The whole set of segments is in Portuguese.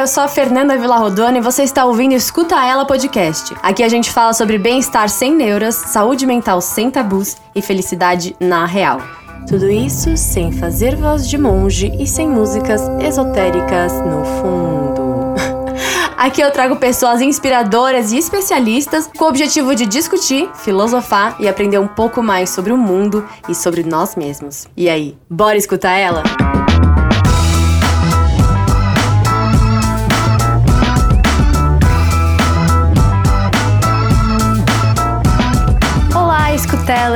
eu sou a Fernanda Villarrodona e você está ouvindo Escuta Ela Podcast. Aqui a gente fala sobre bem-estar sem neuras, saúde mental sem tabus e felicidade na real. Tudo isso sem fazer voz de monge e sem músicas esotéricas no fundo. Aqui eu trago pessoas inspiradoras e especialistas com o objetivo de discutir, filosofar e aprender um pouco mais sobre o mundo e sobre nós mesmos. E aí, bora escutar ela?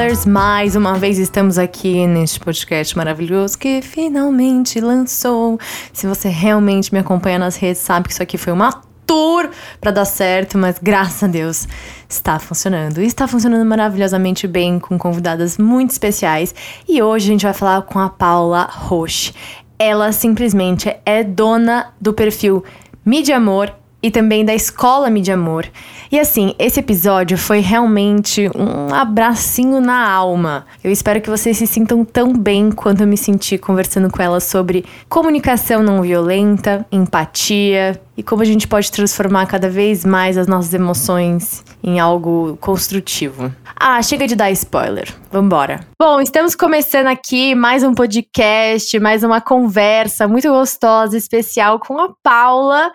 Tellers, mais uma vez estamos aqui neste podcast maravilhoso que finalmente lançou. Se você realmente me acompanha nas redes, sabe que isso aqui foi uma tour para dar certo, mas graças a Deus está funcionando. E está funcionando maravilhosamente bem com convidadas muito especiais. E hoje a gente vai falar com a Paula Roche. Ela simplesmente é dona do perfil Mídia Amor e também da Escola Mídia Amor. E assim, esse episódio foi realmente um abracinho na alma. Eu espero que vocês se sintam tão bem quanto eu me senti conversando com ela sobre comunicação não violenta, empatia e como a gente pode transformar cada vez mais as nossas emoções em algo construtivo. Ah, chega de dar spoiler. Vambora. Bom, estamos começando aqui mais um podcast, mais uma conversa muito gostosa, especial com a Paula,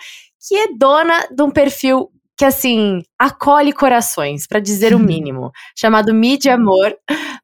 que é dona de um perfil que assim acolhe corações, para dizer o mínimo, chamado Mídia Amor.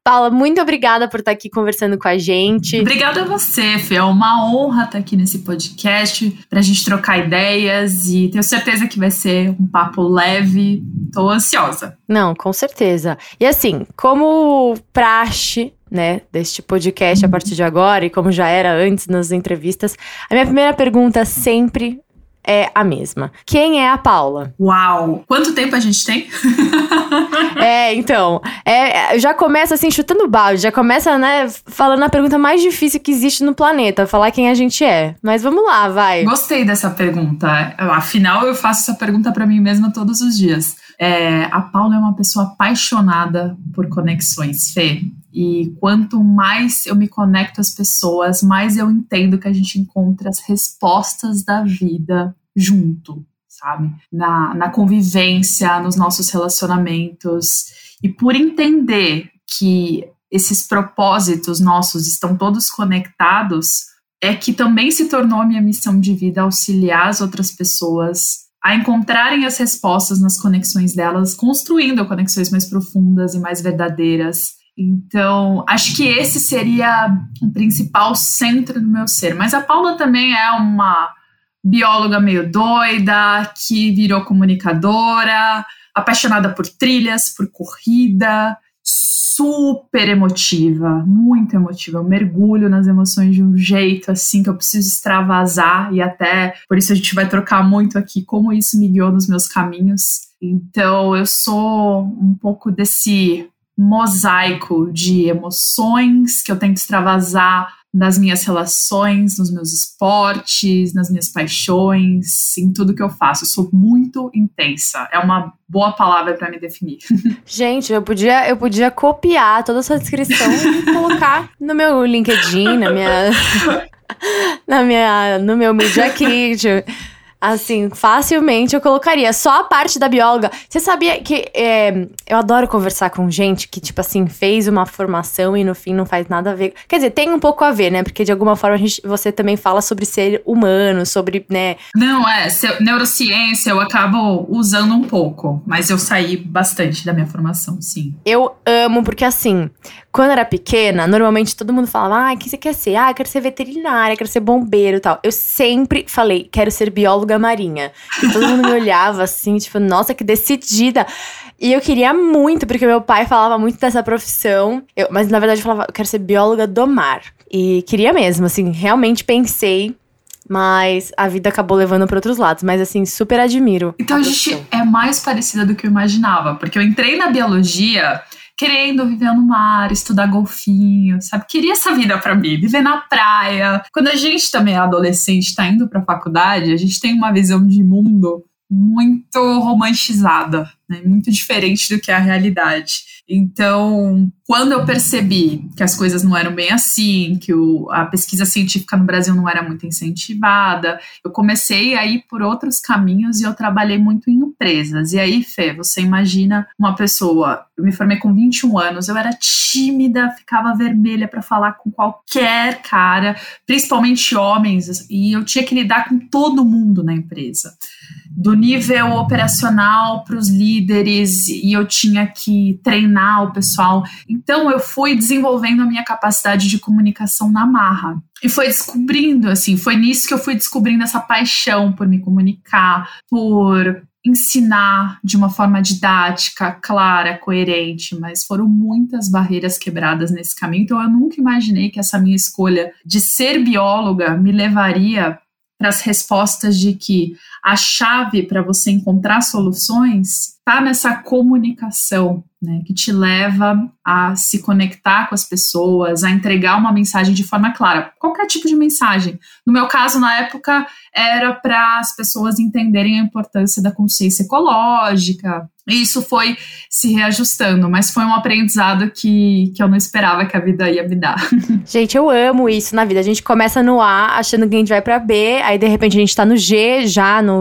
Paula, muito obrigada por estar aqui conversando com a gente. Obrigada a você, Fê. É uma honra estar aqui nesse podcast para a gente trocar ideias e tenho certeza que vai ser um papo leve. Tô ansiosa. Não, com certeza. E assim, como praxe né, deste podcast a partir de agora e como já era antes nas entrevistas, a minha primeira pergunta sempre é a mesma. Quem é a Paula? Uau! Quanto tempo a gente tem? é, então. É, já começa assim, chutando balde, já começa, né, falando a pergunta mais difícil que existe no planeta, falar quem a gente é. Mas vamos lá, vai. Gostei dessa pergunta. Afinal, eu faço essa pergunta para mim mesma todos os dias. É, a Paula é uma pessoa apaixonada por conexões, Fê. E quanto mais eu me conecto às pessoas, mais eu entendo que a gente encontra as respostas da vida junto, sabe? Na, na convivência, nos nossos relacionamentos. E por entender que esses propósitos nossos estão todos conectados, é que também se tornou minha missão de vida auxiliar as outras pessoas a encontrarem as respostas nas conexões delas, construindo conexões mais profundas e mais verdadeiras então, acho que esse seria o principal centro do meu ser. Mas a Paula também é uma bióloga meio doida, que virou comunicadora, apaixonada por trilhas, por corrida, super emotiva, muito emotiva. Eu mergulho nas emoções de um jeito assim que eu preciso extravasar e até por isso a gente vai trocar muito aqui como isso me guiou nos meus caminhos. Então, eu sou um pouco desse mosaico de emoções que eu tento extravasar nas minhas relações, nos meus esportes, nas minhas paixões, em tudo que eu faço. Eu sou muito intensa. É uma boa palavra para me definir. Gente, eu podia, eu podia copiar toda essa descrição e colocar no meu LinkedIn, na minha na minha no meu Media Kit. Assim, facilmente eu colocaria. Só a parte da bióloga. Você sabia que é, eu adoro conversar com gente que, tipo assim, fez uma formação e no fim não faz nada a ver. Quer dizer, tem um pouco a ver, né? Porque de alguma forma a gente, você também fala sobre ser humano, sobre, né? Não, é. Neurociência eu acabo usando um pouco, mas eu saí bastante da minha formação, sim. Eu amo, porque assim, quando eu era pequena, normalmente todo mundo falava: ah, o que você quer ser? Ah, quero ser veterinária, quero ser bombeiro e tal. Eu sempre falei: quero ser bióloga marinha. E todo mundo me olhava assim, tipo, nossa, que decidida. E eu queria muito, porque meu pai falava muito dessa profissão. Eu, mas na verdade eu falava: eu quero ser bióloga do mar. E queria mesmo, assim, realmente pensei mas a vida acabou levando para outros lados. Mas assim, super admiro. Então a, a gente é mais parecida do que eu imaginava, porque eu entrei na biologia querendo viver no mar, estudar golfinho, sabe? Queria essa vida para mim, viver na praia. Quando a gente também é adolescente, tá indo pra faculdade, a gente tem uma visão de mundo muito romantizada, né? muito diferente do que é a realidade. Então, quando eu percebi que as coisas não eram bem assim, que o, a pesquisa científica no Brasil não era muito incentivada, eu comecei a ir por outros caminhos e eu trabalhei muito em empresas. E aí, Fê, você imagina uma pessoa, eu me formei com 21 anos, eu era tímida, ficava vermelha para falar com qualquer cara, principalmente homens, e eu tinha que lidar com todo mundo na empresa do nível operacional para os líderes e eu tinha que treinar o pessoal. Então eu fui desenvolvendo a minha capacidade de comunicação na marra. E foi descobrindo, assim, foi nisso que eu fui descobrindo essa paixão por me comunicar, por ensinar de uma forma didática, clara, coerente, mas foram muitas barreiras quebradas nesse caminho. Então eu nunca imaginei que essa minha escolha de ser bióloga me levaria para as respostas de que a chave para você encontrar soluções está nessa comunicação, né, que te leva a se conectar com as pessoas, a entregar uma mensagem de forma clara, qualquer tipo de mensagem. No meu caso, na época, era para as pessoas entenderem a importância da consciência ecológica, e isso foi se reajustando, mas foi um aprendizado que, que eu não esperava que a vida ia me dar. Gente, eu amo isso na vida. A gente começa no A, achando que a gente vai para B, aí de repente a gente tá no G, já no,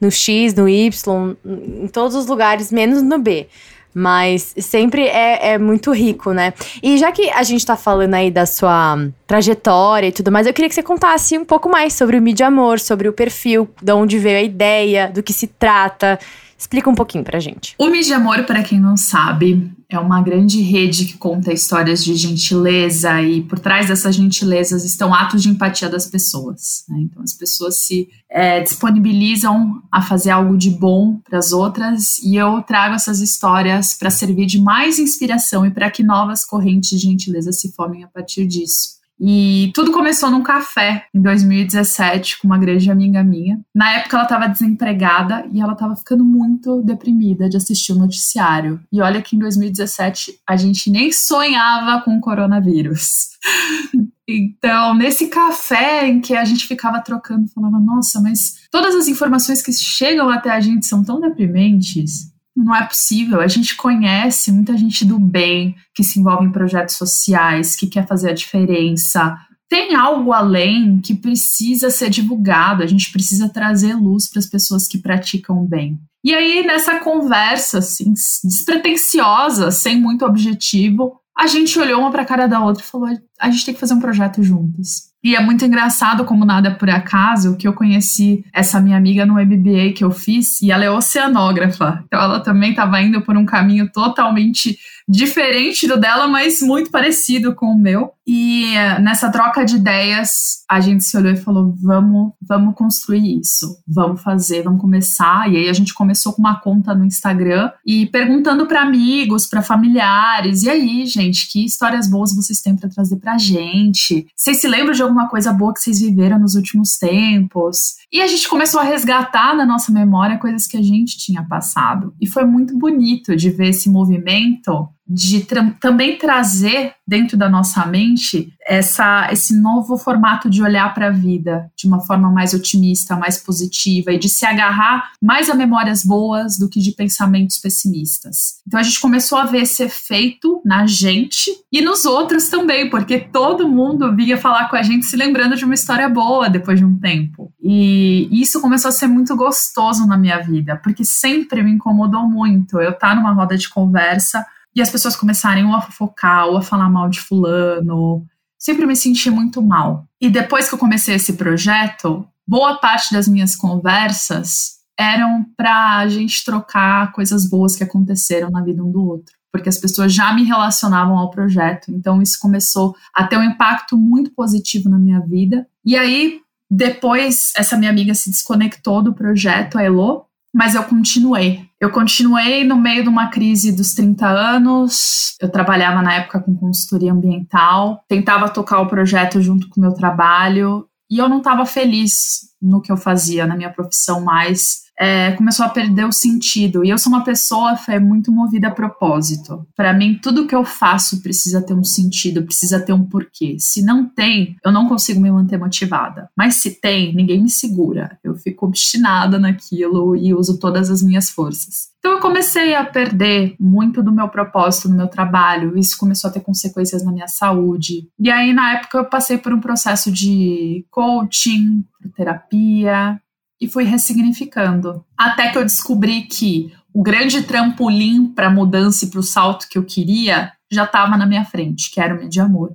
no X, no Y, em todos os lugares, menos no B. Mas sempre é, é muito rico, né? E já que a gente tá falando aí da sua trajetória e tudo mais, eu queria que você contasse um pouco mais sobre o Mídia Amor, sobre o perfil, de onde veio a ideia, do que se trata. Explica um pouquinho pra gente. O Mídia Amor, para quem não sabe, é uma grande rede que conta histórias de gentileza e por trás dessas gentilezas estão atos de empatia das pessoas. Né? Então as pessoas se é, disponibilizam a fazer algo de bom para as outras e eu trago essas histórias para servir de mais inspiração e para que novas correntes de gentileza se formem a partir disso. E tudo começou num café em 2017 com uma grande amiga minha. Na época ela estava desempregada e ela estava ficando muito deprimida de assistir o noticiário. E olha que em 2017 a gente nem sonhava com o coronavírus. Então, nesse café em que a gente ficava trocando, falava: Nossa, mas todas as informações que chegam até a gente são tão deprimentes não é possível. A gente conhece muita gente do bem que se envolve em projetos sociais, que quer fazer a diferença. Tem algo além que precisa ser divulgado, a gente precisa trazer luz para as pessoas que praticam bem. E aí, nessa conversa, assim, despretensiosa, sem muito objetivo, a gente olhou uma para a cara da outra e falou: a gente tem que fazer um projeto juntas. E é muito engraçado, como nada por acaso, que eu conheci essa minha amiga no MBA que eu fiz, e ela é oceanógrafa. Então ela também estava indo por um caminho totalmente diferente do dela, mas muito parecido com o meu. E eh, nessa troca de ideias, a gente se olhou e falou: vamos, vamos construir isso, vamos fazer, vamos começar. E aí a gente começou com uma conta no Instagram e perguntando para amigos, para familiares: e aí, gente, que histórias boas vocês têm para trazer pra gente? Vocês se lembram de alguma coisa boa que vocês viveram nos últimos tempos? E a gente começou a resgatar na nossa memória coisas que a gente tinha passado. E foi muito bonito de ver esse movimento de tra também trazer dentro da nossa mente essa, esse novo formato de olhar para a vida de uma forma mais otimista, mais positiva e de se agarrar mais a memórias boas do que de pensamentos pessimistas. Então a gente começou a ver esse efeito na gente e nos outros também, porque todo mundo vinha falar com a gente se lembrando de uma história boa depois de um tempo. E isso começou a ser muito gostoso na minha vida, porque sempre me incomodou muito eu estar tá numa roda de conversa e as pessoas começarem ou a fofocar ou a falar mal de fulano. Sempre me senti muito mal. E depois que eu comecei esse projeto, boa parte das minhas conversas eram para a gente trocar coisas boas que aconteceram na vida um do outro, porque as pessoas já me relacionavam ao projeto. Então isso começou a ter um impacto muito positivo na minha vida. E aí depois essa minha amiga se desconectou do projeto, a Elo, mas eu continuei. Eu continuei no meio de uma crise dos 30 anos. Eu trabalhava na época com consultoria ambiental, tentava tocar o projeto junto com o meu trabalho e eu não estava feliz no que eu fazia, na minha profissão mais é, começou a perder o sentido. E eu sou uma pessoa Fê, muito movida a propósito. Para mim, tudo que eu faço precisa ter um sentido, precisa ter um porquê. Se não tem, eu não consigo me manter motivada. Mas se tem, ninguém me segura. Eu fico obstinada naquilo e uso todas as minhas forças. Então eu comecei a perder muito do meu propósito no meu trabalho, isso começou a ter consequências na minha saúde. E aí na época eu passei por um processo de coaching, terapia e fui ressignificando, até que eu descobri que o grande trampolim para a mudança e para o salto que eu queria já estava na minha frente, que era o de Amor.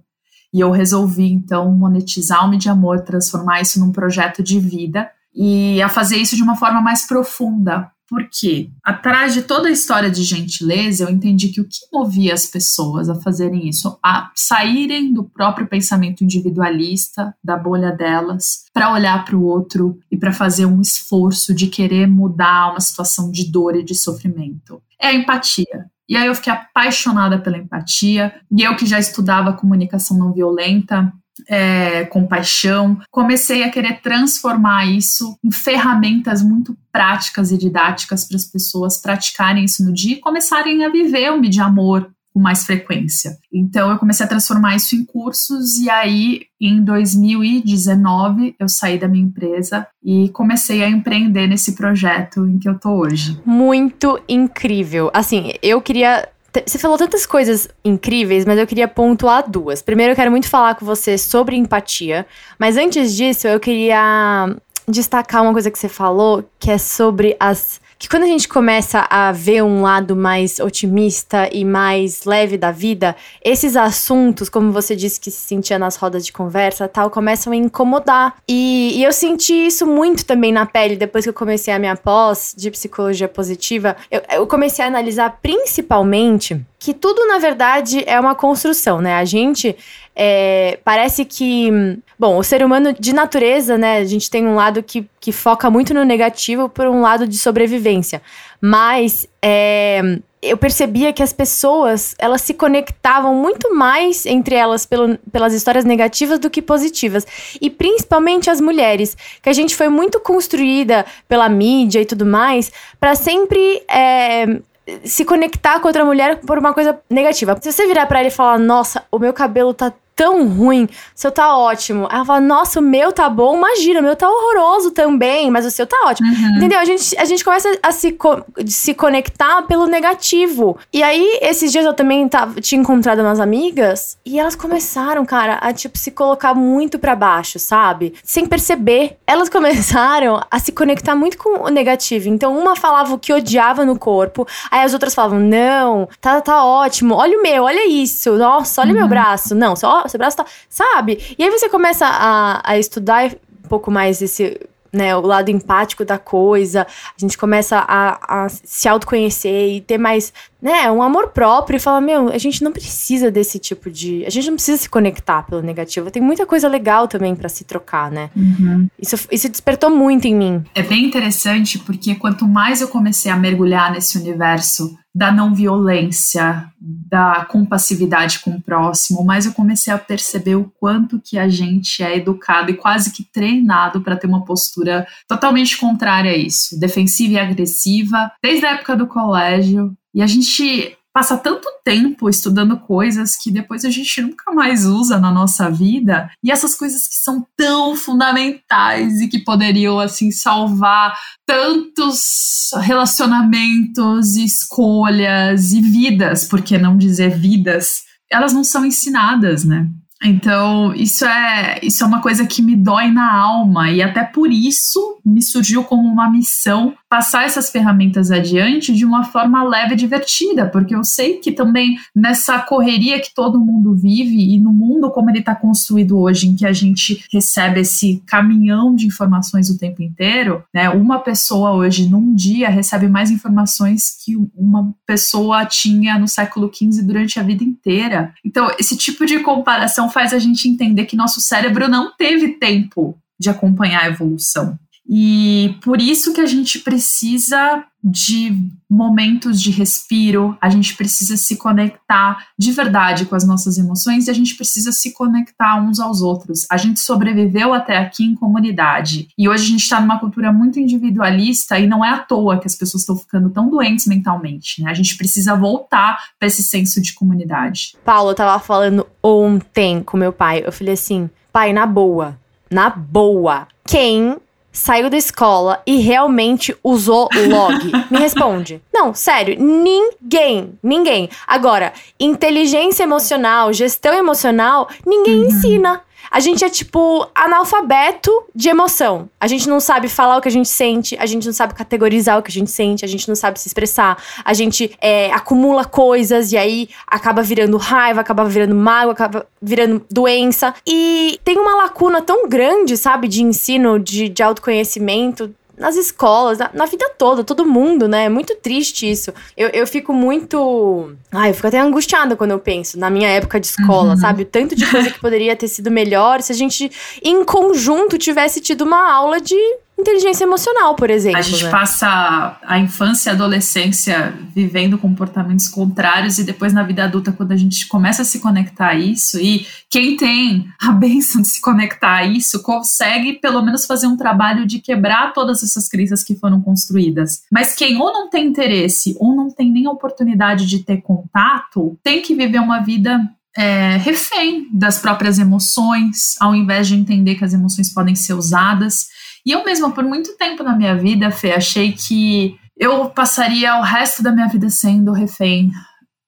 E eu resolvi então monetizar o de Amor, transformar isso num projeto de vida e a fazer isso de uma forma mais profunda, porque atrás de toda a história de gentileza, eu entendi que o que movia as pessoas a fazerem isso, a saírem do próprio pensamento individualista, da bolha delas, para olhar para o outro e para fazer um esforço de querer mudar uma situação de dor e de sofrimento, é a empatia. E aí eu fiquei apaixonada pela empatia, e eu que já estudava comunicação não violenta, é, compaixão. Comecei a querer transformar isso em ferramentas muito práticas e didáticas para as pessoas praticarem isso no dia e começarem a viver o de amor com mais frequência. Então eu comecei a transformar isso em cursos e aí em 2019 eu saí da minha empresa e comecei a empreender nesse projeto em que eu tô hoje. Muito incrível. Assim, eu queria você falou tantas coisas incríveis, mas eu queria pontuar duas. Primeiro, eu quero muito falar com você sobre empatia, mas antes disso, eu queria destacar uma coisa que você falou, que é sobre as que quando a gente começa a ver um lado mais otimista e mais leve da vida, esses assuntos, como você disse que se sentia nas rodas de conversa tal, começam a incomodar. E, e eu senti isso muito também na pele depois que eu comecei a minha pós de psicologia positiva. Eu, eu comecei a analisar principalmente que tudo, na verdade, é uma construção, né? A gente é, parece que. Bom, o ser humano de natureza, né? A gente tem um lado que, que foca muito no negativo por um lado de sobrevivência. Mas é, eu percebia que as pessoas elas se conectavam muito mais entre elas pelo, pelas histórias negativas do que positivas. E principalmente as mulheres, que a gente foi muito construída pela mídia e tudo mais, para sempre. É, se conectar com outra mulher por uma coisa negativa. Se você virar para ela e falar, nossa, o meu cabelo tá tão ruim, o seu tá ótimo. Ela fala, nossa, o meu tá bom, imagina, o meu tá horroroso também, mas o seu tá ótimo. Uhum. Entendeu? A gente, a gente começa a se, co se conectar pelo negativo. E aí, esses dias eu também tava, tinha encontrado umas amigas e elas começaram, cara, a tipo se colocar muito para baixo, sabe? Sem perceber. Elas começaram a se conectar muito com o negativo. Então, uma falava o que odiava no corpo, aí as outras falavam, não, tá, tá ótimo, olha o meu, olha isso, nossa, olha o uhum. meu braço. Não, só seu braço tá. Sabe? E aí você começa a, a estudar um pouco mais esse. Né, o lado empático da coisa, a gente começa a, a se autoconhecer e ter mais, né, um amor próprio e falar, meu, a gente não precisa desse tipo de. A gente não precisa se conectar pelo negativo. Tem muita coisa legal também para se trocar, né? Uhum. Isso, isso despertou muito em mim. É bem interessante porque quanto mais eu comecei a mergulhar nesse universo da não violência, da compassividade com o próximo, mas eu comecei a perceber o quanto que a gente é educado e quase que treinado para ter uma postura totalmente contrária a isso, defensiva e agressiva, desde a época do colégio. E a gente passa tanto tempo estudando coisas que depois a gente nunca mais usa na nossa vida, e essas coisas que são tão fundamentais e que poderiam assim salvar tantos relacionamentos, escolhas e vidas, por que não dizer vidas, elas não são ensinadas, né? Então, isso é, isso é uma coisa que me dói na alma, e até por isso me surgiu como uma missão passar essas ferramentas adiante de uma forma leve e divertida, porque eu sei que também nessa correria que todo mundo vive e no mundo como ele está construído hoje, em que a gente recebe esse caminhão de informações o tempo inteiro, né? Uma pessoa hoje num dia recebe mais informações que uma pessoa tinha no século XV durante a vida inteira. Então, esse tipo de comparação faz a gente entender que nosso cérebro não teve tempo de acompanhar a evolução. E por isso que a gente precisa de momentos de respiro, a gente precisa se conectar de verdade com as nossas emoções e a gente precisa se conectar uns aos outros. A gente sobreviveu até aqui em comunidade e hoje a gente está numa cultura muito individualista e não é à toa que as pessoas estão ficando tão doentes mentalmente. Né? A gente precisa voltar para esse senso de comunidade. Paulo, eu tava falando ontem com meu pai, eu falei assim, pai, na boa, na boa, quem saiu da escola e realmente usou log? Me responde. Não, sério, ninguém, ninguém. Agora, inteligência emocional, gestão emocional, ninguém uhum. ensina. A gente é tipo analfabeto de emoção. A gente não sabe falar o que a gente sente, a gente não sabe categorizar o que a gente sente, a gente não sabe se expressar, a gente é, acumula coisas e aí acaba virando raiva, acaba virando mágoa, acaba virando doença. E tem uma lacuna tão grande, sabe, de ensino, de, de autoconhecimento nas escolas, na, na, vida toda, todo mundo, né? É muito triste isso. Eu, eu fico muito. Ai, eu fico até angustiada quando eu penso na minha época de escola, uhum. sabe? O tanto de coisa que poderia ter sido melhor se a gente, em conjunto, tivesse tido uma aula de inteligência emocional, por exemplo. A gente né? passa a infância e a adolescência vivendo comportamentos contrários e depois na vida adulta, quando a gente começa a se conectar a isso, e quem tem a benção de se conectar a isso, consegue pelo menos fazer um trabalho de quebrar todas essas crenças que foram construídas. Mas quem ou não tem interesse ou não tem nem a oportunidade de ter contato, tem que viver uma vida é, refém das próprias emoções, ao invés de entender que as emoções podem ser usadas. E eu mesma, por muito tempo na minha vida, Fê, achei que eu passaria o resto da minha vida sendo refém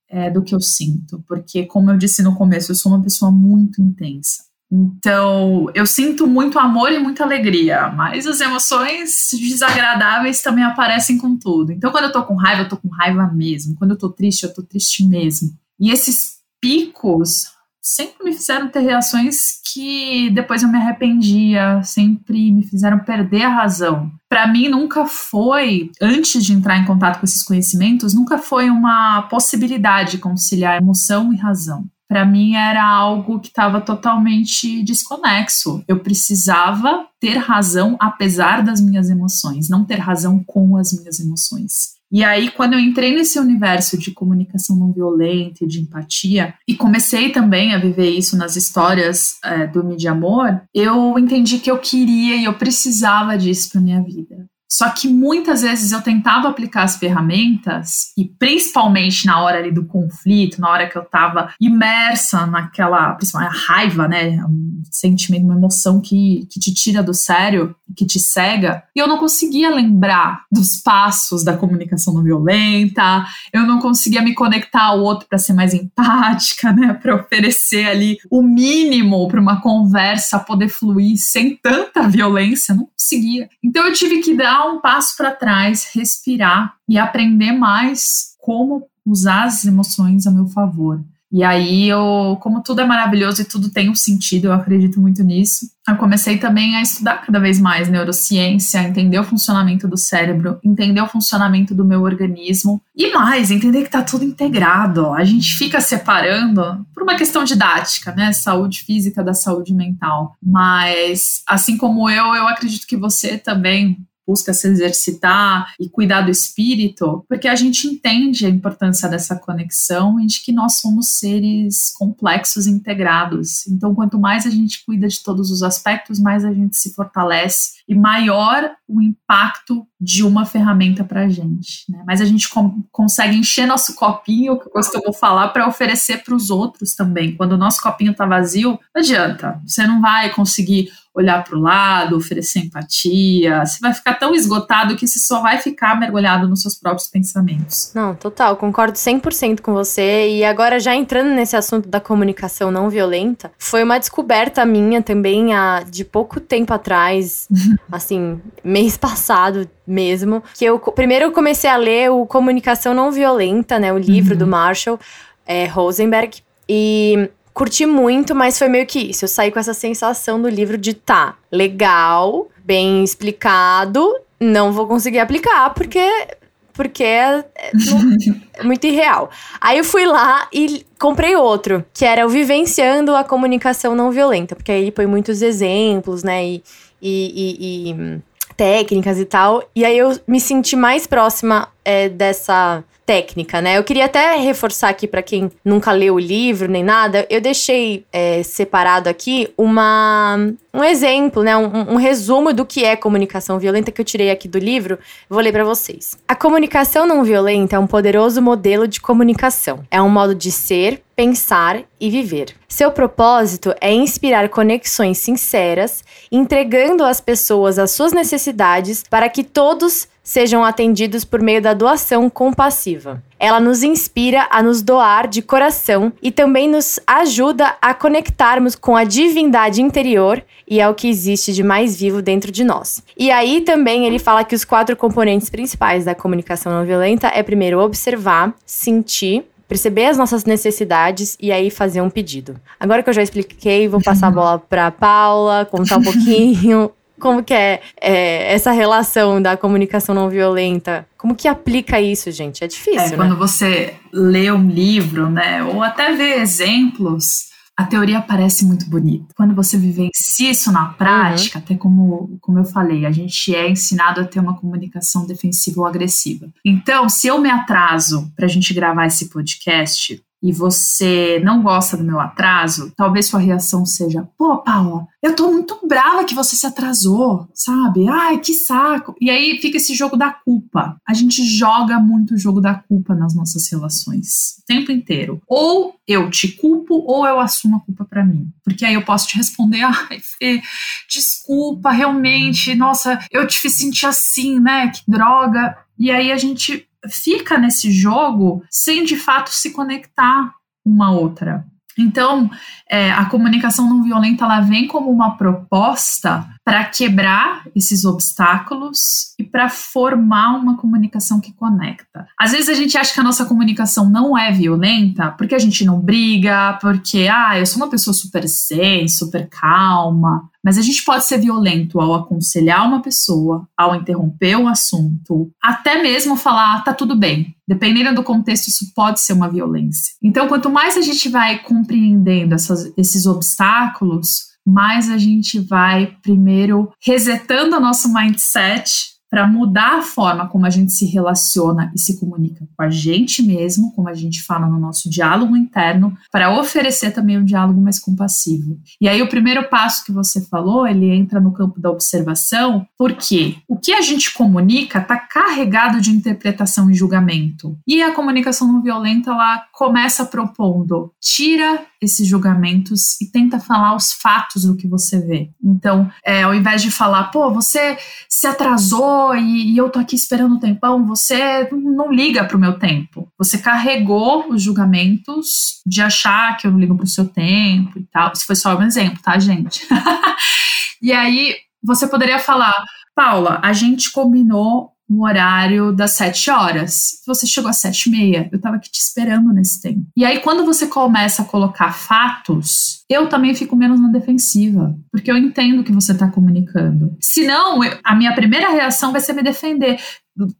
é, do que eu sinto. Porque, como eu disse no começo, eu sou uma pessoa muito intensa. Então, eu sinto muito amor e muita alegria, mas as emoções desagradáveis também aparecem com tudo. Então, quando eu tô com raiva, eu tô com raiva mesmo. Quando eu tô triste, eu tô triste mesmo. E esses picos sempre me fizeram ter reações que depois eu me arrependia, sempre me fizeram perder a razão. Para mim nunca foi, antes de entrar em contato com esses conhecimentos, nunca foi uma possibilidade conciliar emoção e razão. Para mim era algo que estava totalmente desconexo. Eu precisava ter razão apesar das minhas emoções, não ter razão com as minhas emoções. E aí, quando eu entrei nesse universo de comunicação não violenta e de empatia, e comecei também a viver isso nas histórias é, do Mídia Amor, eu entendi que eu queria e eu precisava disso para minha vida. Só que muitas vezes eu tentava aplicar as ferramentas, e principalmente na hora ali do conflito, na hora que eu estava imersa naquela, principalmente a raiva, né? Um sentimento, uma emoção que, que te tira do sério, que te cega, e eu não conseguia lembrar dos passos da comunicação não violenta, eu não conseguia me conectar ao outro para ser mais empática, né? Para oferecer ali o mínimo para uma conversa poder fluir sem tanta violência, não conseguia. Então eu tive que dar dar um passo para trás, respirar e aprender mais como usar as emoções a meu favor. E aí eu, como tudo é maravilhoso e tudo tem um sentido, eu acredito muito nisso. Eu comecei também a estudar cada vez mais neurociência, entender o funcionamento do cérebro, entender o funcionamento do meu organismo e mais, entender que tá tudo integrado. A gente fica separando por uma questão didática, né? Saúde física da saúde mental. Mas assim como eu, eu acredito que você também busca se exercitar e cuidar do espírito, porque a gente entende a importância dessa conexão e de que nós somos seres complexos e integrados. Então, quanto mais a gente cuida de todos os aspectos, mais a gente se fortalece e maior o impacto de uma ferramenta para a gente. Né? Mas a gente consegue encher nosso copinho, que eu costumo falar, para oferecer para os outros também. Quando o nosso copinho está vazio, não adianta. Você não vai conseguir olhar para o lado, oferecer empatia. Você vai ficar tão esgotado que você só vai ficar mergulhado nos seus próprios pensamentos. Não, total, concordo 100% com você. E agora, já entrando nesse assunto da comunicação não violenta, foi uma descoberta minha também há de pouco tempo atrás, assim, mês passado mesmo, que eu primeiro eu comecei a ler o Comunicação Não Violenta, né, o livro uhum. do Marshall é, Rosenberg. E curti muito, mas foi meio que isso. Eu saí com essa sensação do livro de tá, legal, bem explicado, não vou conseguir aplicar porque porque é, é, é muito irreal. Aí eu fui lá e comprei outro, que era o Vivenciando a Comunicação Não Violenta, porque aí ele põe muitos exemplos, né? E, e, e, e técnicas e tal. E aí eu me senti mais próxima é, dessa técnica, né? Eu queria até reforçar aqui para quem nunca leu o livro nem nada, eu deixei é, separado aqui uma um exemplo, né? Um, um, resumo do que é comunicação violenta que eu tirei aqui do livro. Vou ler para vocês. A comunicação não violenta é um poderoso modelo de comunicação. É um modo de ser, pensar e viver. Seu propósito é inspirar conexões sinceras, entregando às pessoas as suas necessidades para que todos sejam atendidos por meio da doação compassiva. Ela nos inspira a nos doar de coração e também nos ajuda a conectarmos com a divindade interior e é o que existe de mais vivo dentro de nós. E aí também ele fala que os quatro componentes principais da comunicação não violenta é primeiro observar, sentir, perceber as nossas necessidades e aí fazer um pedido. Agora que eu já expliquei, vou passar a bola para Paula, contar um pouquinho como que é, é, essa relação da comunicação não violenta? Como que aplica isso, gente? É difícil, é, né? Quando você lê um livro, né, ou até vê exemplos, a teoria parece muito bonita. Quando você vivencia isso na prática, uhum. até como, como eu falei, a gente é ensinado a ter uma comunicação defensiva ou agressiva. Então, se eu me atraso para a gente gravar esse podcast, e você não gosta do meu atraso, talvez sua reação seja: pô, Paula, eu tô muito brava que você se atrasou, sabe? Ai, que saco. E aí fica esse jogo da culpa. A gente joga muito o jogo da culpa nas nossas relações, o tempo inteiro. Ou eu te culpo, ou eu assumo a culpa para mim. Porque aí eu posso te responder: ai, Fê, desculpa, realmente, nossa, eu te fiz sentir assim, né? Que droga. E aí a gente fica nesse jogo sem de fato se conectar uma outra. Então, é, a comunicação não violenta ela vem como uma proposta para quebrar esses obstáculos e para formar uma comunicação que conecta. Às vezes a gente acha que a nossa comunicação não é violenta porque a gente não briga, porque ah, eu sou uma pessoa super zen, super calma. Mas a gente pode ser violento ao aconselhar uma pessoa, ao interromper o assunto, até mesmo falar, ah, tá tudo bem. Dependendo do contexto, isso pode ser uma violência. Então, quanto mais a gente vai compreendendo essas, esses obstáculos, mais a gente vai primeiro resetando o nosso mindset para mudar a forma como a gente se relaciona e se comunica com a gente mesmo, como a gente fala no nosso diálogo interno, para oferecer também um diálogo mais compassivo. E aí o primeiro passo que você falou, ele entra no campo da observação, porque o que a gente comunica está carregado de interpretação e julgamento. E a comunicação não violenta, ela começa propondo, tira esses julgamentos e tenta falar os fatos do que você vê. Então, é, ao invés de falar, pô, você se atrasou e, e eu tô aqui esperando um tempão, você não liga pro meu tempo. Você carregou os julgamentos de achar que eu não ligo pro seu tempo e tal. Isso foi só um exemplo, tá, gente? e aí, você poderia falar, Paula, a gente combinou no horário das sete horas. Você chegou às sete e meia, eu estava aqui te esperando nesse tempo. E aí, quando você começa a colocar fatos, eu também fico menos na defensiva, porque eu entendo o que você está comunicando. Senão, eu, a minha primeira reação vai ser me defender.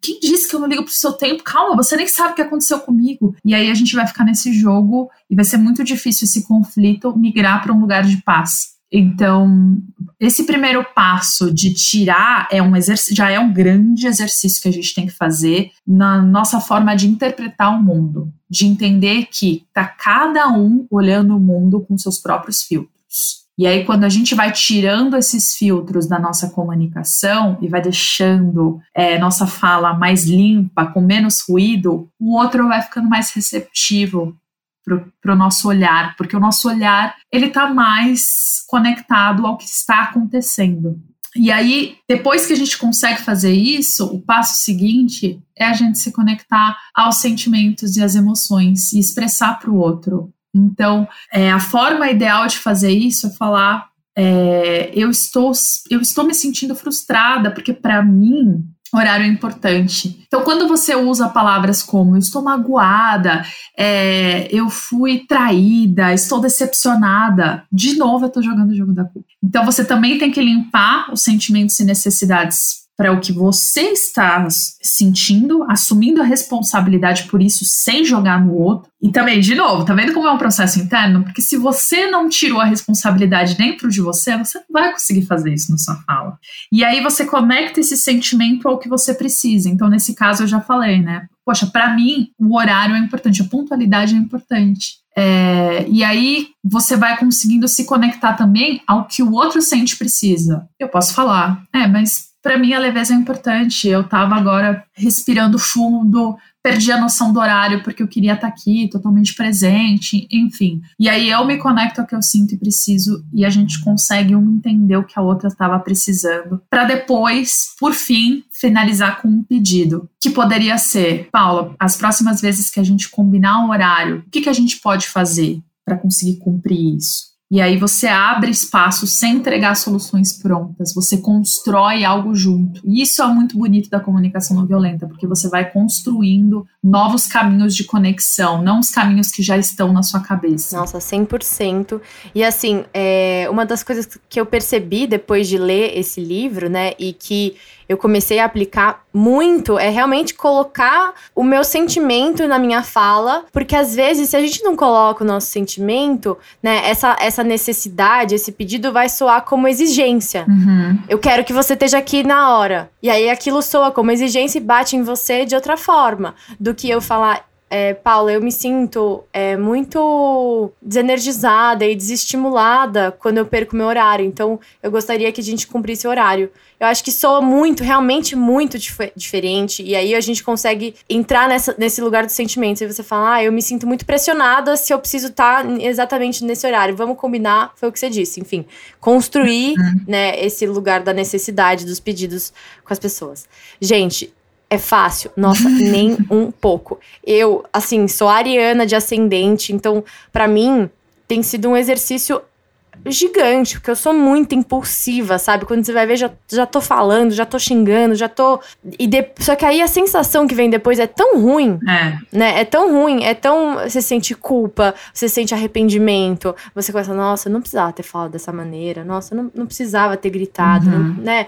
Quem disse que eu não ligo pro seu tempo? Calma, você nem sabe o que aconteceu comigo. E aí a gente vai ficar nesse jogo e vai ser muito difícil esse conflito migrar para um lugar de paz. Então, esse primeiro passo de tirar é um já é um grande exercício que a gente tem que fazer na nossa forma de interpretar o mundo, de entender que tá cada um olhando o mundo com seus próprios filtros. E aí, quando a gente vai tirando esses filtros da nossa comunicação e vai deixando é, nossa fala mais limpa, com menos ruído, o outro vai ficando mais receptivo para o nosso olhar, porque o nosso olhar ele está mais conectado ao que está acontecendo. E aí, depois que a gente consegue fazer isso, o passo seguinte é a gente se conectar aos sentimentos e às emoções e expressar para o outro. Então, é, a forma ideal de fazer isso é falar: é, eu estou, eu estou me sentindo frustrada porque para mim horário é importante. Então, quando você usa palavras como estou magoada, é, eu fui traída, estou decepcionada, de novo eu estou jogando o jogo da culpa. Então, você também tem que limpar os sentimentos e necessidades para o que você está sentindo, assumindo a responsabilidade por isso sem jogar no outro. E também, de novo, tá vendo como é um processo interno? Porque se você não tirou a responsabilidade dentro de você, você não vai conseguir fazer isso na sua fala. E aí você conecta esse sentimento ao que você precisa. Então, nesse caso, eu já falei, né? Poxa, para mim, o horário é importante, a pontualidade é importante. É, e aí você vai conseguindo se conectar também ao que o outro sente precisa. Eu posso falar, é, mas para mim a leveza é importante. Eu estava agora respirando fundo, perdi a noção do horário porque eu queria estar tá aqui, totalmente presente, enfim. E aí eu me conecto ao que eu sinto e preciso e a gente consegue um entender o que a outra estava precisando, para depois, por fim, finalizar com um pedido, que poderia ser, Paula, as próximas vezes que a gente combinar um horário, o que, que a gente pode fazer para conseguir cumprir isso? E aí você abre espaço sem entregar soluções prontas, você constrói algo junto. E isso é muito bonito da comunicação não violenta, porque você vai construindo novos caminhos de conexão, não os caminhos que já estão na sua cabeça. Nossa, 100%. E assim, é, uma das coisas que eu percebi depois de ler esse livro, né, e que eu comecei a aplicar muito é realmente colocar o meu sentimento na minha fala, porque às vezes, se a gente não coloca o nosso sentimento, né, essa, essa necessidade, esse pedido vai soar como exigência. Uhum. Eu quero que você esteja aqui na hora. E aí aquilo soa como exigência e bate em você de outra forma do que eu falar, é, Paula, eu me sinto é, muito desenergizada e desestimulada quando eu perco meu horário. Então, eu gostaria que a gente cumprisse o horário. Eu acho que soa muito, realmente muito dif diferente. E aí a gente consegue entrar nessa, nesse lugar dos sentimentos. E você fala, ah, eu me sinto muito pressionada se eu preciso estar tá exatamente nesse horário. Vamos combinar, foi o que você disse. Enfim, construir uhum. né, esse lugar da necessidade dos pedidos com as pessoas. Gente, é fácil? Nossa, nem um pouco. Eu, assim, sou ariana de ascendente, então, para mim, tem sido um exercício gigante, porque eu sou muito impulsiva, sabe? Quando você vai ver, já, já tô falando, já tô xingando, já tô. E de... Só que aí a sensação que vem depois é tão ruim. É. Né? É tão ruim, é tão. Você sente culpa, você sente arrependimento, você começa, nossa, eu não precisava ter falado dessa maneira, nossa, eu não, não precisava ter gritado, uhum. não, né?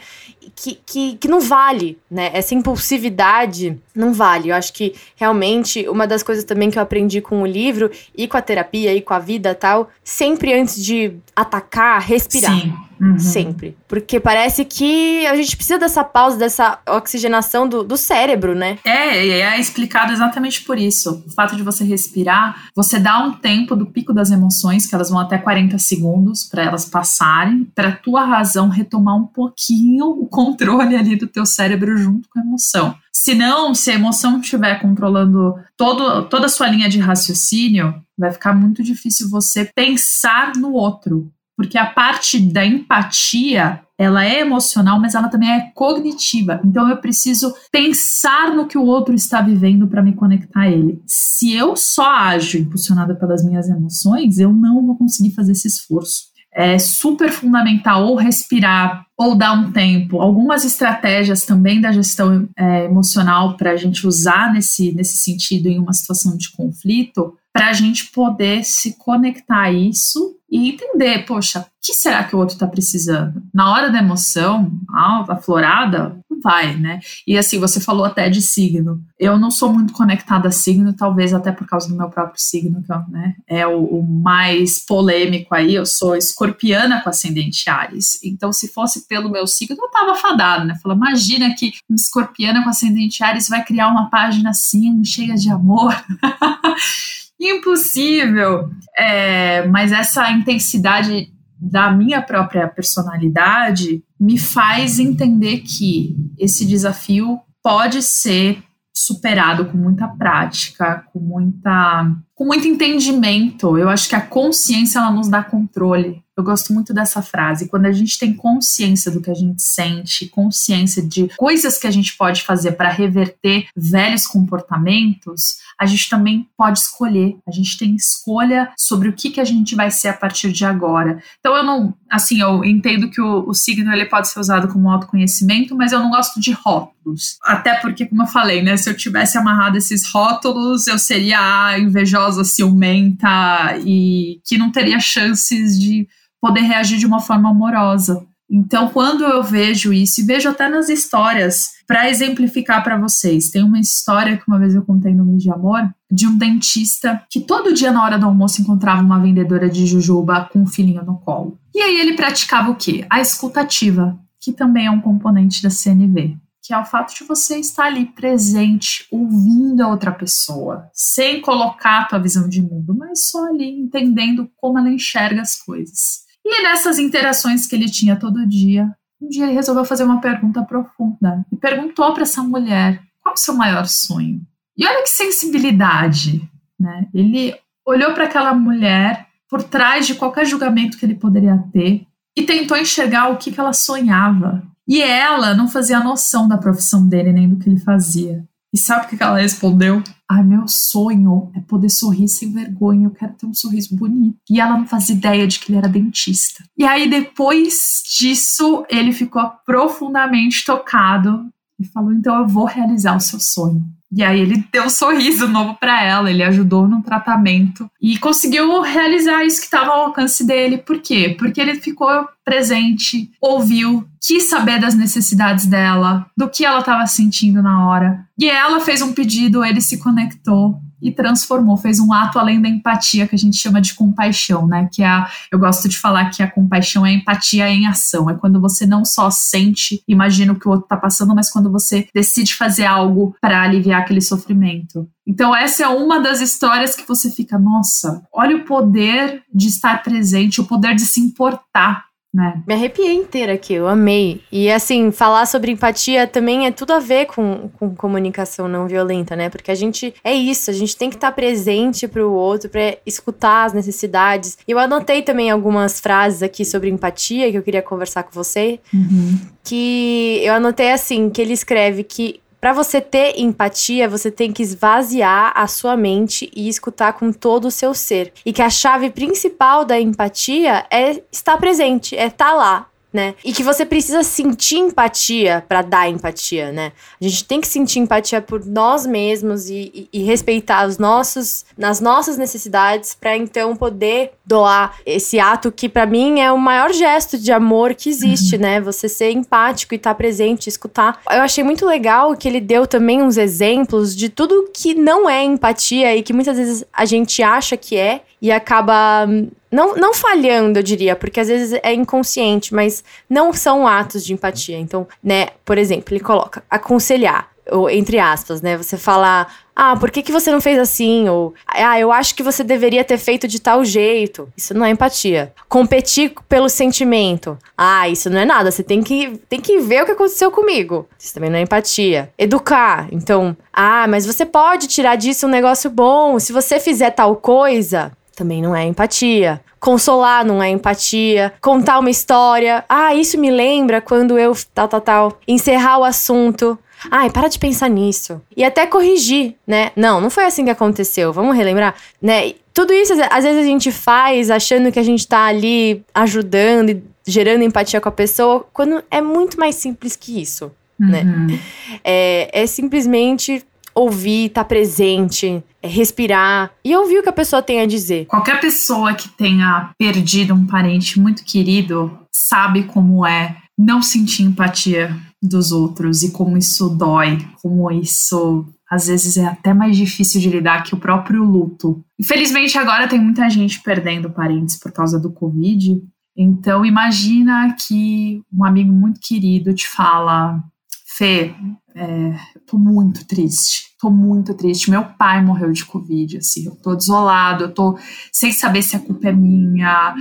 Que, que, que não vale, né? Essa impulsividade não vale. Eu acho que realmente uma das coisas também que eu aprendi com o livro e com a terapia e com a vida tal, sempre antes de atacar, respirar. Sim. Uhum. Sempre. Porque parece que a gente precisa dessa pausa, dessa oxigenação do, do cérebro, né? É, é explicado exatamente por isso. O fato de você respirar, você dá um tempo do pico das emoções, que elas vão até 40 segundos para elas passarem, para tua razão retomar um pouquinho o controle ali do teu cérebro junto com a emoção. Se não, se a emoção estiver controlando todo, toda a sua linha de raciocínio, vai ficar muito difícil você pensar no outro. Porque a parte da empatia, ela é emocional, mas ela também é cognitiva. Então eu preciso pensar no que o outro está vivendo para me conectar a ele. Se eu só ajo impulsionada pelas minhas emoções, eu não vou conseguir fazer esse esforço. É super fundamental ou respirar ou dar um tempo. Algumas estratégias também da gestão é, emocional para a gente usar nesse, nesse sentido em uma situação de conflito para a gente poder se conectar a isso e entender, poxa, o que será que o outro está precisando? Na hora da emoção, alta, aflorada, não vai, né? E assim, você falou até de signo. Eu não sou muito conectada a signo, talvez até por causa do meu próprio signo, que né, é o, o mais polêmico aí. Eu sou escorpiana com ascendente Ares. Então, se fosse pelo meu signo, eu tava fadada, né? Fala, imagina que uma escorpiana com ascendente Ares vai criar uma página assim, cheia de amor. impossível. É, mas essa intensidade da minha própria personalidade me faz entender que esse desafio pode ser superado com muita prática, com muita com muito entendimento. Eu acho que a consciência ela nos dá controle. Eu gosto muito dessa frase. Quando a gente tem consciência do que a gente sente, consciência de coisas que a gente pode fazer para reverter velhos comportamentos, a gente também pode escolher. A gente tem escolha sobre o que, que a gente vai ser a partir de agora. Então eu não, assim, eu entendo que o, o signo ele pode ser usado como autoconhecimento, mas eu não gosto de rótulos. Até porque, como eu falei, né, se eu tivesse amarrado esses rótulos, eu seria a invejosa, ciumenta e que não teria chances de poder reagir de uma forma amorosa. Então, quando eu vejo isso, e vejo até nas histórias, para exemplificar para vocês, tem uma história que uma vez eu contei no Mês de Amor, de um dentista que todo dia na hora do almoço encontrava uma vendedora de jujuba com um filhinho no colo. E aí ele praticava o quê? A escutativa, que também é um componente da CNV que é o fato de você estar ali presente, ouvindo a outra pessoa, sem colocar a tua visão de mundo, mas só ali entendendo como ela enxerga as coisas. E nessas interações que ele tinha todo dia, um dia ele resolveu fazer uma pergunta profunda e perguntou para essa mulher: qual é o seu maior sonho? E olha que sensibilidade, né? Ele olhou para aquela mulher por trás de qualquer julgamento que ele poderia ter e tentou enxergar o que, que ela sonhava. E ela não fazia noção da profissão dele nem do que ele fazia. E sabe o que ela respondeu? Ai, meu sonho é poder sorrir sem vergonha, eu quero ter um sorriso bonito. E ela não fazia ideia de que ele era dentista. E aí, depois disso, ele ficou profundamente tocado e falou: então eu vou realizar o seu sonho. E aí ele deu um sorriso novo para ela, ele ajudou no tratamento e conseguiu realizar isso que estava ao alcance dele. Por quê? Porque ele ficou presente, ouviu, quis saber das necessidades dela, do que ela estava sentindo na hora. E ela fez um pedido, ele se conectou e transformou, fez um ato além da empatia que a gente chama de compaixão, né? Que é a, eu gosto de falar que a compaixão é a empatia em ação, é quando você não só sente, imagina o que o outro está passando, mas quando você decide fazer algo para aliviar aquele sofrimento. Então essa é uma das histórias que você fica, nossa, olha o poder de estar presente, o poder de se importar né? Me arrepiei inteira aqui, eu amei. E assim, falar sobre empatia também é tudo a ver com, com comunicação não violenta, né? Porque a gente é isso, a gente tem que estar presente para o outro, para escutar as necessidades. E eu anotei também algumas frases aqui sobre empatia que eu queria conversar com você. Uhum. Que eu anotei assim: que ele escreve que para você ter empatia, você tem que esvaziar a sua mente e escutar com todo o seu ser. E que a chave principal da empatia é estar presente, é estar lá, né? E que você precisa sentir empatia para dar empatia, né? A gente tem que sentir empatia por nós mesmos e, e, e respeitar os nossos, nas nossas necessidades para então poder doar esse ato que para mim é o maior gesto de amor que existe, uhum. né? Você ser empático e estar tá presente, escutar. Eu achei muito legal que ele deu também uns exemplos de tudo que não é empatia e que muitas vezes a gente acha que é e acaba não, não falhando, eu diria, porque às vezes é inconsciente, mas não são atos de empatia. Então, né, por exemplo, ele coloca aconselhar, ou entre aspas, né, você fala, ah, por que, que você não fez assim? Ou, ah, eu acho que você deveria ter feito de tal jeito. Isso não é empatia. Competir pelo sentimento. Ah, isso não é nada. Você tem que, tem que ver o que aconteceu comigo. Isso também não é empatia. Educar. Então, ah, mas você pode tirar disso um negócio bom. Se você fizer tal coisa, também não é empatia. Consolar não é empatia. Contar uma história. Ah, isso me lembra quando eu. tal, tal, tal. Encerrar o assunto. Ai, para de pensar nisso. E até corrigir, né? Não, não foi assim que aconteceu. Vamos relembrar, né? Tudo isso às vezes a gente faz achando que a gente tá ali ajudando e gerando empatia com a pessoa, quando é muito mais simples que isso, né? uhum. né? É, é simplesmente ouvir, estar tá presente, é respirar e ouvir o que a pessoa tem a dizer. Qualquer pessoa que tenha perdido um parente muito querido sabe como é não sentir empatia dos outros e como isso dói, como isso às vezes é até mais difícil de lidar que o próprio luto. Infelizmente agora tem muita gente perdendo parentes por causa do Covid. Então imagina que um amigo muito querido te fala, Fê, é, tô muito triste tô muito triste. Meu pai morreu de Covid, assim, eu tô desolado, eu tô sem saber se a culpa é minha,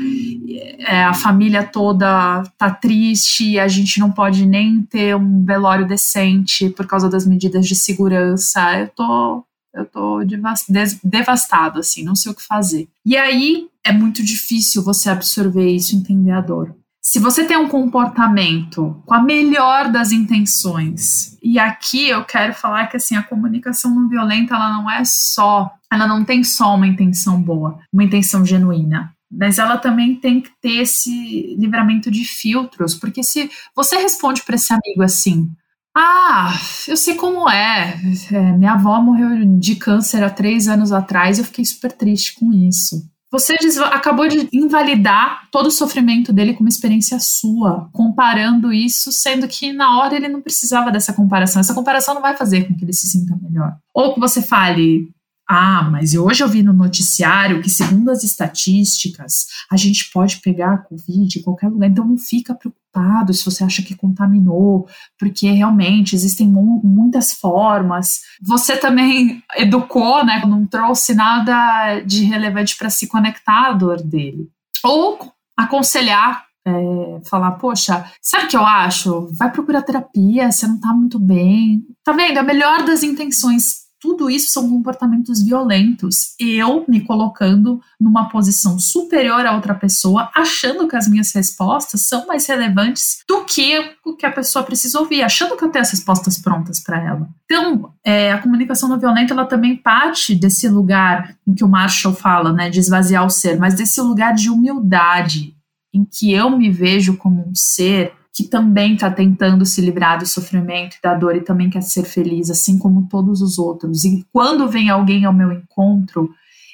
é, a família toda tá triste, a gente não pode nem ter um velório decente por causa das medidas de segurança. Eu tô. Eu tô devastado, assim, não sei o que fazer. E aí é muito difícil você absorver isso e entender a dor se você tem um comportamento com a melhor das intenções, e aqui eu quero falar que assim, a comunicação não violenta, ela não é só, ela não tem só uma intenção boa, uma intenção genuína. Mas ela também tem que ter esse livramento de filtros, porque se você responde para esse amigo assim, ah, eu sei como é. é. Minha avó morreu de câncer há três anos atrás e eu fiquei super triste com isso. Você acabou de invalidar todo o sofrimento dele com uma experiência sua, comparando isso, sendo que na hora ele não precisava dessa comparação. Essa comparação não vai fazer com que ele se sinta melhor. Ou que você fale, ah, mas hoje eu vi no noticiário que, segundo as estatísticas, a gente pode pegar a Covid em qualquer lugar. Então não fica preocupado se você acha que contaminou, porque realmente existem muitas formas. Você também educou, né? Não trouxe nada de relevante para se conectar à dor dele. Ou aconselhar é, falar, poxa, sabe o que eu acho? Vai procurar terapia, você não tá muito bem. Tá vendo? É a melhor das intenções tudo isso são comportamentos violentos. Eu me colocando numa posição superior a outra pessoa, achando que as minhas respostas são mais relevantes do que o que a pessoa precisa ouvir, achando que eu tenho as respostas prontas para ela. Então, é, a comunicação não violenta ela também parte desse lugar em que o Marshall fala, né, de esvaziar o ser, mas desse lugar de humildade, em que eu me vejo como um ser que também está tentando se livrar do sofrimento e da dor e também quer ser feliz, assim como todos os outros. E quando vem alguém ao meu encontro,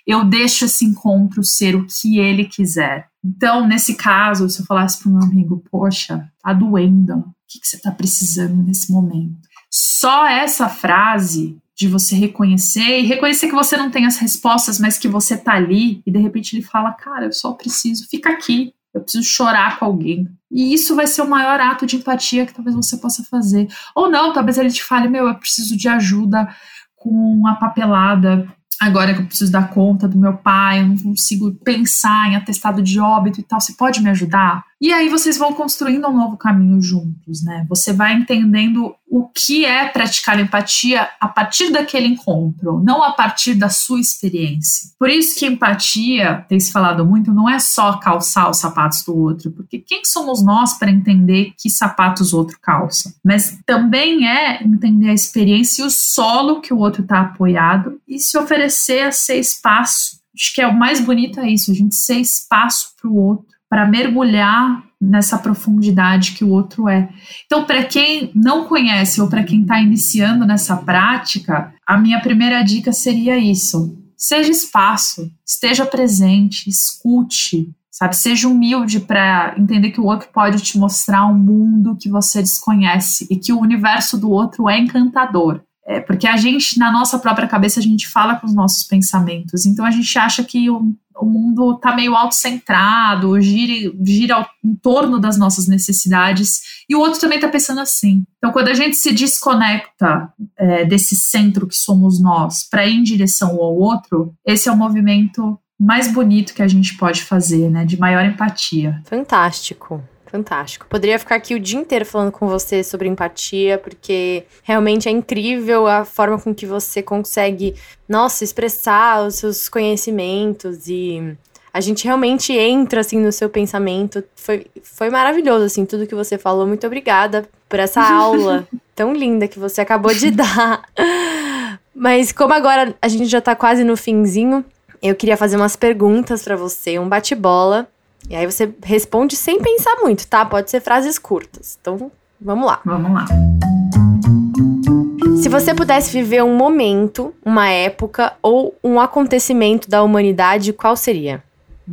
eu deixo esse encontro ser o que ele quiser. Então, nesse caso, se eu falasse para o meu amigo, poxa, tá doendo, o que, que você está precisando nesse momento? Só essa frase de você reconhecer e reconhecer que você não tem as respostas, mas que você tá ali e de repente ele fala, cara, eu só preciso, fica aqui, eu preciso chorar com alguém. E isso vai ser o maior ato de empatia que talvez você possa fazer. Ou não, talvez ele te fale: meu, eu preciso de ajuda com uma papelada agora que eu preciso dar conta do meu pai, eu não consigo pensar em atestado de óbito e tal, você pode me ajudar? E aí vocês vão construindo um novo caminho juntos, né? Você vai entendendo o que é praticar empatia a partir daquele encontro, não a partir da sua experiência. Por isso que empatia, tem se falado muito, não é só calçar os sapatos do outro, porque quem somos nós para entender que sapatos o outro calça? Mas também é entender a experiência e o solo que o outro está apoiado e se oferecer a ser espaço. Acho que é o mais bonito é isso, a gente ser espaço para o outro para mergulhar nessa profundidade que o outro é. Então, para quem não conhece ou para quem está iniciando nessa prática, a minha primeira dica seria isso: seja espaço, esteja presente, escute, sabe? Seja humilde para entender que o outro pode te mostrar um mundo que você desconhece e que o universo do outro é encantador. É, porque a gente, na nossa própria cabeça, a gente fala com os nossos pensamentos. Então a gente acha que o mundo está meio autocentrado, gira, gira em torno das nossas necessidades, e o outro também está pensando assim. Então, quando a gente se desconecta é, desse centro que somos nós para ir em direção ao outro, esse é o movimento mais bonito que a gente pode fazer, né? De maior empatia. Fantástico fantástico. Poderia ficar aqui o dia inteiro falando com você sobre empatia, porque realmente é incrível a forma com que você consegue, nossa, expressar os seus conhecimentos e a gente realmente entra assim no seu pensamento. Foi, foi maravilhoso assim tudo que você falou. Muito obrigada por essa aula tão linda que você acabou de dar. Mas como agora a gente já tá quase no finzinho, eu queria fazer umas perguntas para você, um bate-bola. E aí você responde sem pensar muito, tá? Pode ser frases curtas. Então, vamos lá. Vamos lá. Se você pudesse viver um momento, uma época ou um acontecimento da humanidade, qual seria?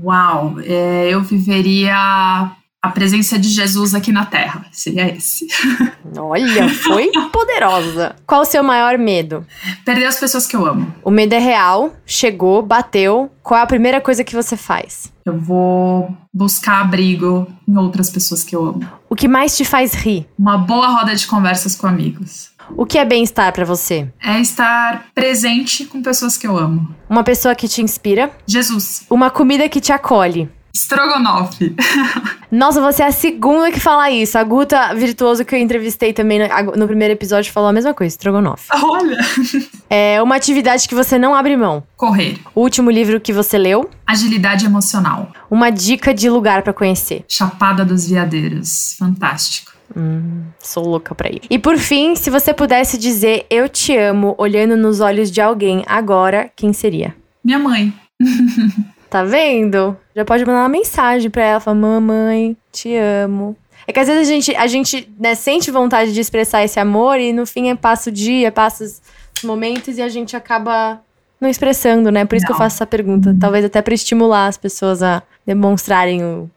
Uau, é, eu viveria a presença de Jesus aqui na Terra. Seria esse. Olha, foi poderosa. Qual o seu maior medo? Perder as pessoas que eu amo. O medo é real, chegou, bateu. Qual é a primeira coisa que você faz? Eu vou buscar abrigo em outras pessoas que eu amo. O que mais te faz rir? Uma boa roda de conversas com amigos. O que é bem-estar para você? É estar presente com pessoas que eu amo. Uma pessoa que te inspira? Jesus. Uma comida que te acolhe? Estrogonofe. Nossa, você é a segunda que fala isso. A Guta Virtuoso que eu entrevistei também no, no primeiro episódio falou a mesma coisa, estrogonofe. Olha! É uma atividade que você não abre mão. Correr. O último livro que você leu? Agilidade emocional. Uma dica de lugar para conhecer. Chapada dos Veadeiros. Fantástico. Hum, sou louca pra ir. E por fim, se você pudesse dizer eu te amo olhando nos olhos de alguém agora, quem seria? Minha mãe. Tá vendo? Já pode mandar uma mensagem pra ela, falar, mamãe, te amo. É que às vezes a gente, a gente né, sente vontade de expressar esse amor e no fim é passa o dia, passa os momentos e a gente acaba não expressando, né? Por isso não. que eu faço essa pergunta. Talvez até para estimular as pessoas a demonstrarem o,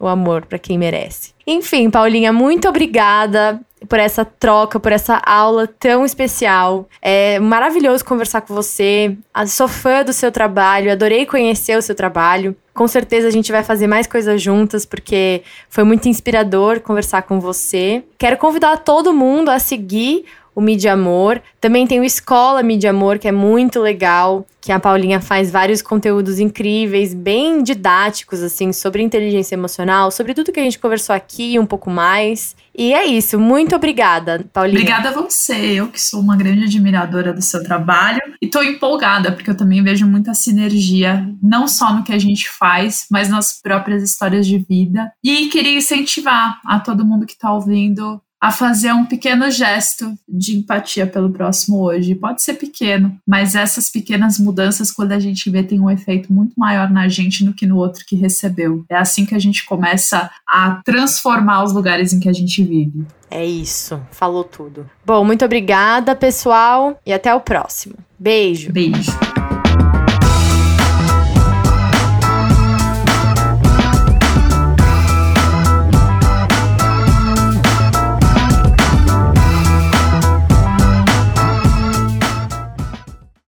o amor para quem merece. Enfim, Paulinha, muito obrigada por essa troca, por essa aula tão especial. É maravilhoso conversar com você. Sou fã do seu trabalho, adorei conhecer o seu trabalho. Com certeza a gente vai fazer mais coisas juntas, porque foi muito inspirador conversar com você. Quero convidar todo mundo a seguir o Mídia Amor. Também tem o Escola Mídia Amor, que é muito legal, que a Paulinha faz vários conteúdos incríveis, bem didáticos, assim, sobre inteligência emocional, sobre tudo que a gente conversou aqui um pouco mais. E é isso. Muito obrigada, Paulinha. Obrigada a você. Eu que sou uma grande admiradora do seu trabalho e tô empolgada, porque eu também vejo muita sinergia, não só no que a gente faz, mas nas próprias histórias de vida. E queria incentivar a todo mundo que tá ouvindo a fazer um pequeno gesto de empatia pelo próximo hoje. Pode ser pequeno, mas essas pequenas mudanças, quando a gente vê, tem um efeito muito maior na gente do que no outro que recebeu. É assim que a gente começa a transformar os lugares em que a gente vive. É isso, falou tudo. Bom, muito obrigada, pessoal, e até o próximo. Beijo. Beijo.